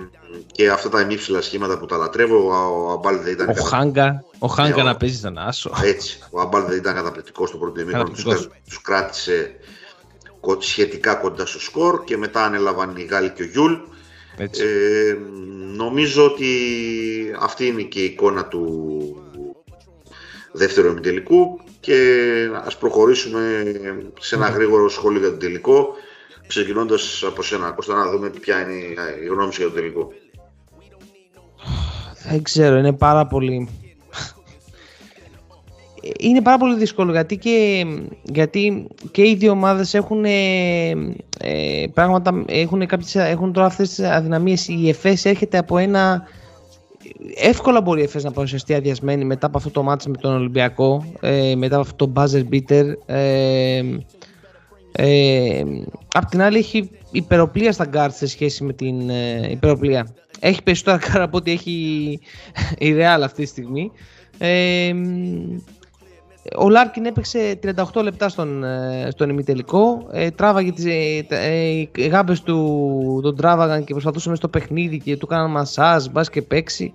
και αυτά τα ημίψηλα σχήματα που τα λατρεύω ο Αμπάλντε ήταν ο Χάνγκα, ο Χάνγκα ναι, να παίζει στον άσο. Έτσι, ο Αμπάλντε ήταν καταπληκτικός στο πρώτο ημίχρονο, τους κράτησε σχετικά κοντά στο σκορ και μετά ανέλαβαν οι Γάλλοι και ο Γιούλ ε, νομίζω ότι αυτή είναι και η εικόνα του δεύτερου ημιτελικού και ας προχωρήσουμε σε ένα γρήγορο σχόλιο για τον τελικό ξεκινώντας από σένα. Κώστα να δούμε ποια είναι η γνώμη για τον τελικό. Δεν ξέρω, είναι πάρα πολύ είναι πάρα πολύ δύσκολο γιατί και, γιατί και οι δύο ομάδες έχουν ε, ε πράγματα, έχουν, κάποιες, έχουν τώρα αυτές τις αδυναμίες. Η ΕΦΕΣ έρχεται από ένα... Εύκολα μπορεί η Εφές να παρουσιαστεί αδειασμένη μετά από αυτό το ματς με τον Ολυμπιακό, ε, μετά από αυτό το buzzer beater. Ε, ε, απ' την άλλη έχει υπεροπλία στα γκαρντ σε σχέση με την ε, υπεροπλία. Έχει περισσότερα γκαρντ από ό,τι έχει η Real αυτή τη στιγμή. Ε, ο Λάρκιν έπαιξε 38 λεπτά στον, ε, στον ημιτελικό. Ε, τράβαγε τις, ε, ε, οι γάμπες του τον τράβαγαν και προσπαθούσε μες στο παιχνίδι και του κάναν μασάζ, μπας και παίξει.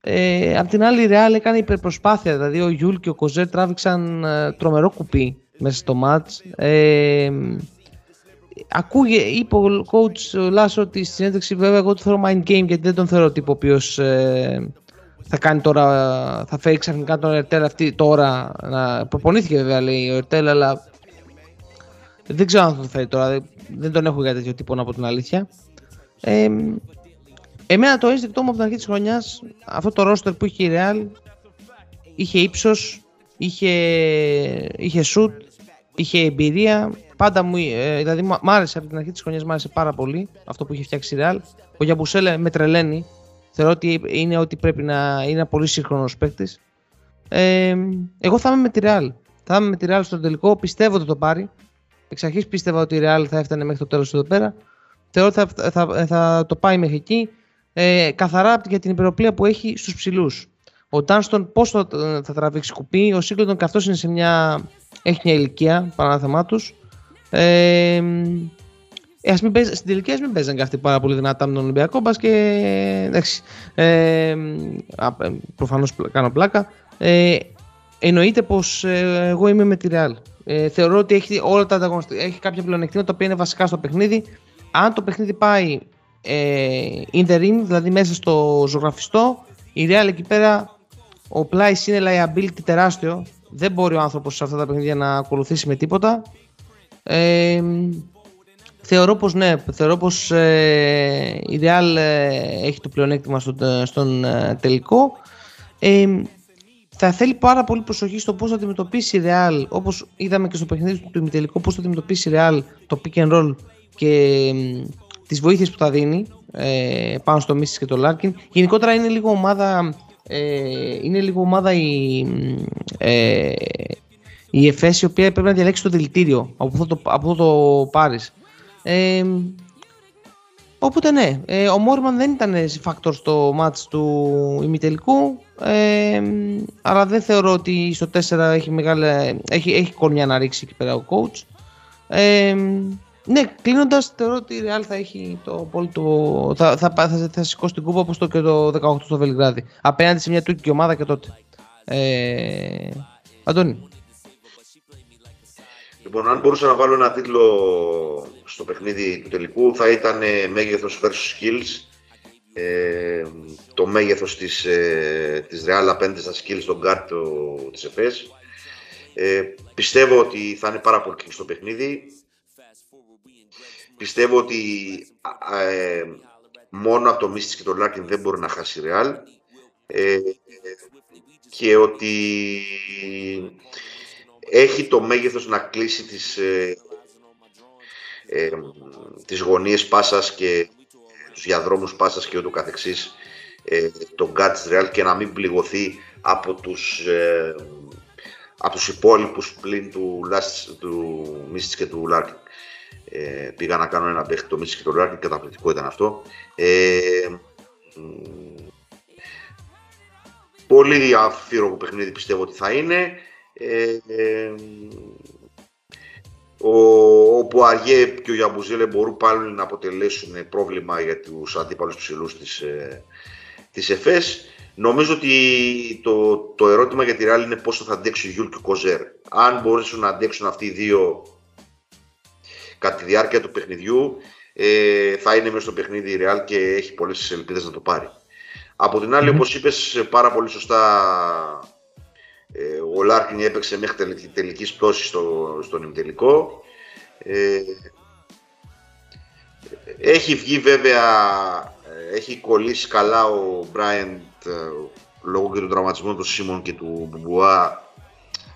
Ε, απ' την άλλη η Real έκανε υπερπροσπάθεια, δηλαδή ο Γιούλ και ο Κοζέρ τράβηξαν ε, τρομερό κουπί μέσα στο ματς. Ε, ακούγε, είπε ο coach Λάσο ότι στη συνέντευξη βέβαια εγώ το θεωρώ mind game γιατί δεν τον θεωρώ τύπο ο οποίος θα κάνει τώρα, θα φέρει ξαφνικά τον Ερτέλ αυτή τώρα. Να... Προπονήθηκε βέβαια λέει ο Ερτέλ, αλλά δεν ξέρω αν θα το φέρει τώρα. Δεν τον έχω για τέτοιο τύπο να πω την αλήθεια. Ε, εμένα το αίσθηκτό μου από την αρχή της χρονιάς, αυτό το ρόστερ που είχε η Real, είχε ύψος, είχε, είχε shoot, είχε εμπειρία. Πάντα μου, ε, δηλαδή μου άρεσε από την αρχή της χρονιάς, μου άρεσε πάρα πολύ αυτό που είχε φτιάξει η Real. Ο Γιαμπουσέλε με τρελαίνει Θεωρώ ότι είναι ότι πρέπει να είναι ένα πολύ σύγχρονος παίκτης. Ε, εγώ θα είμαι με τη Real. Θα είμαι με τη Real στο τελικό. Πιστεύω ότι το πάρει. Εξ αρχής πίστευα ότι η Real θα έφτανε μέχρι το τέλος εδώ πέρα. Θεωρώ ότι θα, θα, θα, το πάει μέχρι εκεί. Ε, καθαρά για την υπεροπλία που έχει στους ψηλούς. Ο Τάνστον πώς θα, θα τραβήξει κουπί. Ο Σίγκλοντον και αυτό είναι σε μια. Έχει μια ηλικία παρά τους. Ε, ε, ας μην παίζ, στην τελική ας μην παίζαν και αυτοί πάρα πολύ δυνατά με τον Ολυμπιακό μπας και εντάξει, ε, προφανώς κάνω πλάκα. Ε, εννοείται πως ε, εγώ είμαι με τη Real. Ε, θεωρώ ότι έχει, όλα τα έχει κάποια πλεονεκτήματα τα οποία είναι βασικά στο παιχνίδι. Αν το παιχνίδι πάει ε, in the ring, δηλαδή μέσα στο ζωγραφιστό, η Real εκεί πέρα ο Πλάις είναι liability τεράστιο. Δεν μπορεί ο άνθρωπος σε αυτά τα παιχνίδια να ακολουθήσει με τίποτα. Ε, Θεωρώ πως ναι, θεωρώ πως ε, η Real ε, έχει το πλεονέκτημα στον, στον ε, τελικό. Ε, θα θέλει πάρα πολύ προσοχή στο πώς θα αντιμετωπίσει η Real, όπως είδαμε και στο παιχνίδι του ημιτελικού, πώς θα αντιμετωπίσει η Real το pick and roll και ε, τις βοήθειες που θα δίνει ε, πάνω στο Μίσης και το Larkin. Γενικότερα είναι λίγο ομάδα, είναι λίγο ομάδα η, η ΕΦΕΣ η οποία πρέπει να διαλέξει το δηλητήριο από αυτό το, από αυτό το πάρεις. Ε, οπότε ναι, ε, ο Μόρμαν δεν ήταν factor στο μάτς του ημιτελικού ε, αλλά δεν θεωρώ ότι στο 4 έχει, μεγάλη, έχει, έχει κορμιά να ρίξει εκεί πέρα ο coach. Ε, ναι, κλείνοντας, θεωρώ ότι η Real θα έχει το το, θα, θα, θα, θα, σηκώσει την κούπα όπως το και το 18 στο Βελιγράδι. Απέναντι σε μια τουρκική ομάδα και τότε. Ε, Αντώνη. Λοιπόν, αν μπορούσα να βάλω ένα τίτλο στο παιχνίδι του τελικού θα ήταν ε, μέγεθος versus skills. Ε, το μέγεθος της, ε, της Real απέναντι στα skills στον guard της ΕΦΕΣ. Ε, πιστεύω ότι θα είναι πάρα πολύ στο παιχνίδι. Πιστεύω ότι ε, μόνο από το Μίστης και το Larkin δεν μπορεί να χάσει η Real. Ε, και ότι έχει το μέγεθος να κλείσει τις, ε, ε, τις γωνίες πάσας και τους διαδρόμους πάσας και ούτω καθεξής ε, των γκαρντ της Ρεάλ και να μην πληγωθεί από τους, ε, από τους υπόλοιπους πλην του, του Μίσιτς και του Λάρκιν. Ε, πήγα να κάνω ένα παίχτη το Μίσιτς και το Λάρκιν, καταπληκτικό ήταν αυτό. Ε, πολύ αμφίρροπο παιχνίδι πιστεύω ότι θα είναι. Ε, ε, ο, ο Πουαριέ και ο Γιαμπουζέλε μπορούν πάλι να αποτελέσουν πρόβλημα για τους αντίπαλους ψηλούς της, ε, της Εφές. Νομίζω ότι το, το ερώτημα για τη Ρεάλ είναι πόσο θα αντέξει ο Γιούλ και ο Κοζέρ. Αν μπορέσουν να αντέξουν αυτοί οι δύο κατά τη διάρκεια του παιχνιδιού, ε, θα είναι μέσα στο παιχνίδι η Ρεάλ και έχει πολλές ελπίδες να το πάρει. Από την άλλη, mm-hmm. όπως είπες πάρα πολύ σωστά, ε, ο Λάρκιν έπαιξε μέχρι τελικής πτώσης στο, στον ημιτελικό. Ε, έχει βγει βέβαια, ε, έχει κολλήσει καλά ο Μπράιαντ ε, λόγω και του τραυματισμού του Σίμον και του Μπουμπουά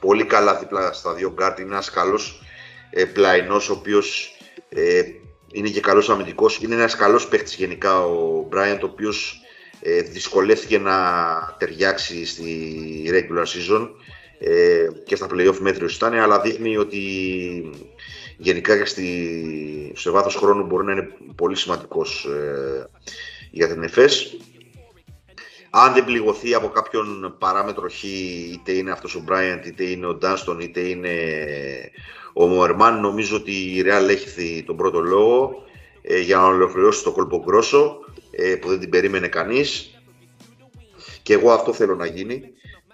πολύ καλά δίπλα στα δύο γκαρντ. Είναι ένας καλός ε, πλαϊνός ο οποίος ε, είναι και καλός αμυντικός. Είναι ένας καλός παίχτης γενικά ο Μπράιαντ ο οποίος ε, δυσκολεύτηκε να ταιριάξει στη regular season ε, και στα playoff μέτριος ήταν, αλλά δείχνει ότι γενικά και στη, σε βάθος χρόνου μπορεί να είναι πολύ σημαντικός ε, για την Εφές. Αν δεν πληγωθεί από κάποιον παράμετρο χ, είτε είναι αυτός ο Μπράιαντ, είτε είναι ο Ντάνστον, είτε είναι ο Μοερμάν, νομίζω ότι η Real έχει τον πρώτο λόγο ε, για να ολοκληρώσει το κόλπο γκρόσο ε, που δεν την περίμενε κανείς και εγώ αυτό θέλω να γίνει.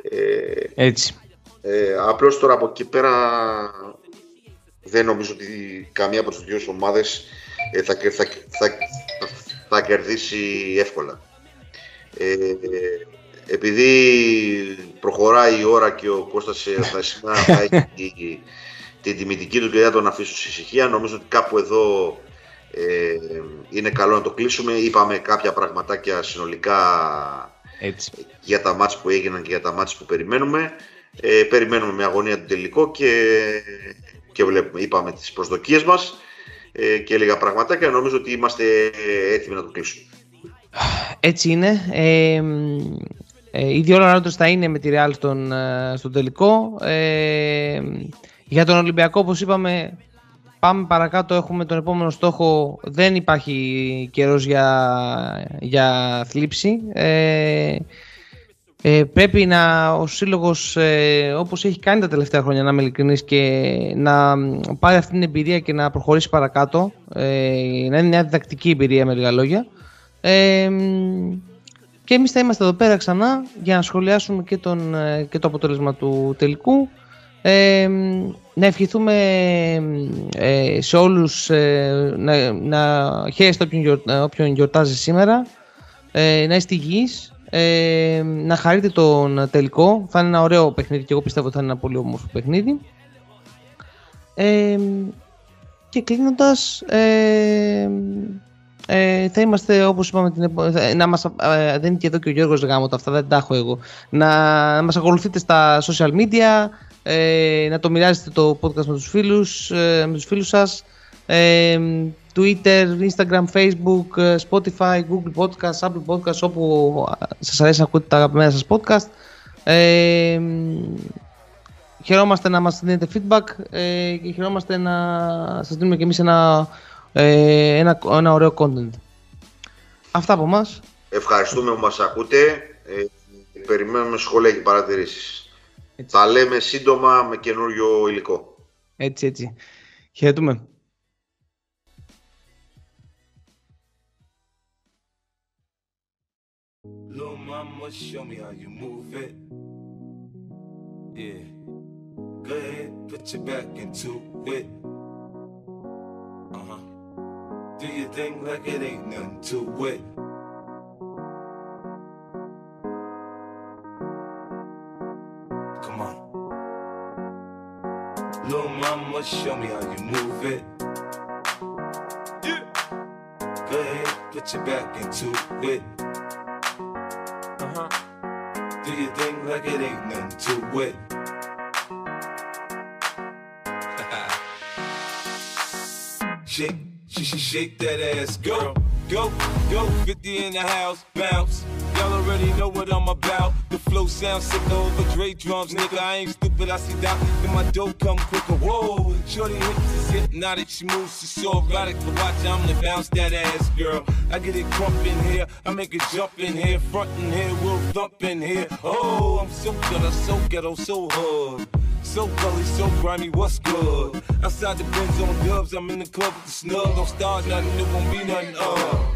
Ε, Έτσι. Ε, απλώς τώρα από εκεί πέρα δεν νομίζω ότι καμία από τις δύο ομάδες ε, θα, θα, θα, θα, κερδίσει εύκολα. Ε, επειδή προχωράει η ώρα και ο Κώστας θα σήμερα θα έχει την τιμητική του και δεν τον αφήσω σε ησυχία, νομίζω ότι κάπου εδώ ε, είναι καλό να το κλείσουμε. Είπαμε κάποια πραγματάκια συνολικά Έτσι. για τα μάτς που έγιναν και για τα μάτς που περιμένουμε. Ε, περιμένουμε με αγωνία το τελικό και, και βλέπουμε, είπαμε τις προσδοκίες μας ε, και λίγα πραγματάκια. Νομίζω ότι είμαστε έτοιμοι να το κλείσουμε. Έτσι είναι. Ε, ε, ήδη όλα θα είναι με τη Real στον, ε, στον τελικό. Ε, για τον Ολυμπιακό, όπως είπαμε, Πάμε παρακάτω, έχουμε τον επόμενο στόχο. Δεν υπάρχει καιρός για, για θλίψη. Ε, ε, πρέπει να ο σύλλογος, ε, όπως έχει κάνει τα τελευταία χρόνια, να είμαι ειλικρινής και να πάρει αυτή την εμπειρία και να προχωρήσει παρακάτω. Ε, να είναι μια διδακτική εμπειρία με λίγα λόγια. Ε, και εμείς θα είμαστε εδώ πέρα ξανά για να σχολιάσουμε και, τον, ε, και το αποτέλεσμα του τελικού. Ε, να ευχηθούμε ε, σε όλους ε, να, να χαίρεστε όποιον, όποιον γιορτάζεις σήμερα, ε, να είστε υγιείς, ε, να χαρείτε τον τελικό. Θα είναι ένα ωραίο παιχνίδι και εγώ πιστεύω ότι θα είναι ένα πολύ όμορφο παιχνίδι. και κλείνοντας, ε, θα είμαστε όπως είπαμε την να μας, δεν είναι και εδώ και ο Γιώργος Γάμο αυτά δεν τα έχω εγώ να, να μας ακολουθείτε στα social media ε, να το μοιράζετε το podcast με τους φίλους, ε, με τους φίλους σας. Ε, Twitter, Instagram, Facebook, ε, Spotify, Google Podcast, Apple Podcast, όπου σας αρέσει να ακούτε τα αγαπημένα σας podcast. Ε, χαιρόμαστε να μας δίνετε feedback ε, και χαιρόμαστε να σας δίνουμε και εμείς ένα, ε, ένα, ένα ωραίο content. Αυτά από μας. Ευχαριστούμε που μας ακούτε. Ε, περιμένουμε σχόλια και παρατηρήσεις. Έτσι. Τα λέμε σύντομα με καινούριο υλικό. Έτσι, έτσι. Χαιρετούμε. Little mama, show me how you move it. Yeah. Go ahead, put your back into it. Uh huh. Do your thing like it ain't nothing to it. Mama, show me how you move it. Yeah. Go ahead, put your back into it. Uh huh. Do your thing like it ain't nothing to it. shake, she should shake that ass. Go, go, go. 50 in the house, bounce. Y'all already know what I'm about. The flow sounds sick over Dre drums, nigga. I ain't stupid, I see that. Then my dough come quicker. Whoa, shorty hips is hypnotic. She moves, she's so erotic. To watch, I'm gonna bounce that ass, girl. I get it crump in here, I make it jump in here, front in here, we'll thump in here. Oh, I'm so good, I'm so ghetto, so hood. So gully, so grimy, what's good? Outside the Benz on dubs, I'm in the club with the snug. Don't start nothing, it won't be nothing, uh.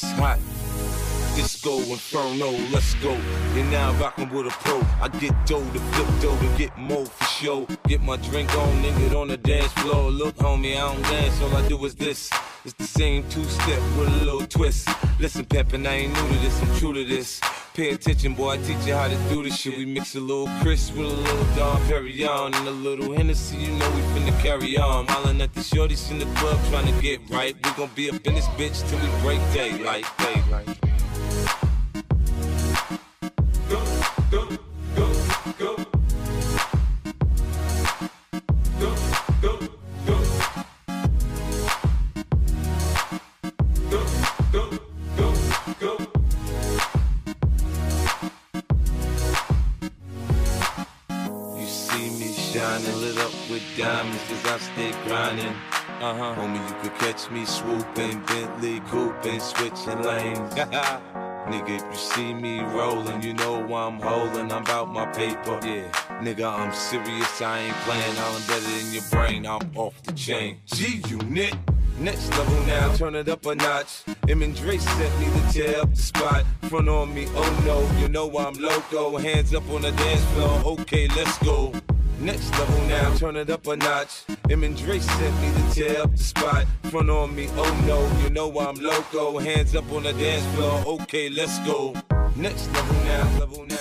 It's hot. Disco Inferno, let's go. You're now rockin' with a pro. I get dough to flip dough to get more for show. Get my drink on, nigga, on the dance floor. Look, homie, I don't dance, all I do is this. It's the same two step with a little twist. Listen, Peppin', I ain't new to this, I'm true to this. Pay attention, boy, I teach you how to do this shit. We mix a little Chris with a little Dom Perignon and a little Hennessy, you know we finna carry on. Hollin' at the shorties in the club trying to get right. We gon' be up in this bitch till we break daylight, daylight. Cause I stay grinding. Uh huh. Homie, you could catch me swooping, Bentley cooping, switching lanes. Nigga, if you see me rolling, you know I'm holding. I'm about my paper. Yeah, nigga, I'm serious. I ain't playing. I'm embedded in your brain. I'm off the chain. G unit. Next level now, turn it up a notch. Em and Dre sent me to tear up the spot. Front on me, oh no, you know I'm loco. Hands up on the dance floor, okay, let's go. Next level now, turn it up a notch. Him and Dre sent me to tear up the spot. Front on me, oh no, you know I'm loco. Hands up on the dance floor, okay, let's go. Next level now, level now.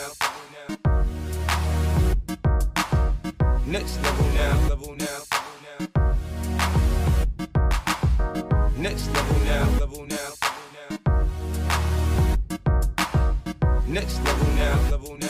Next level now, level now. Next level now, level now. Next level now, level now.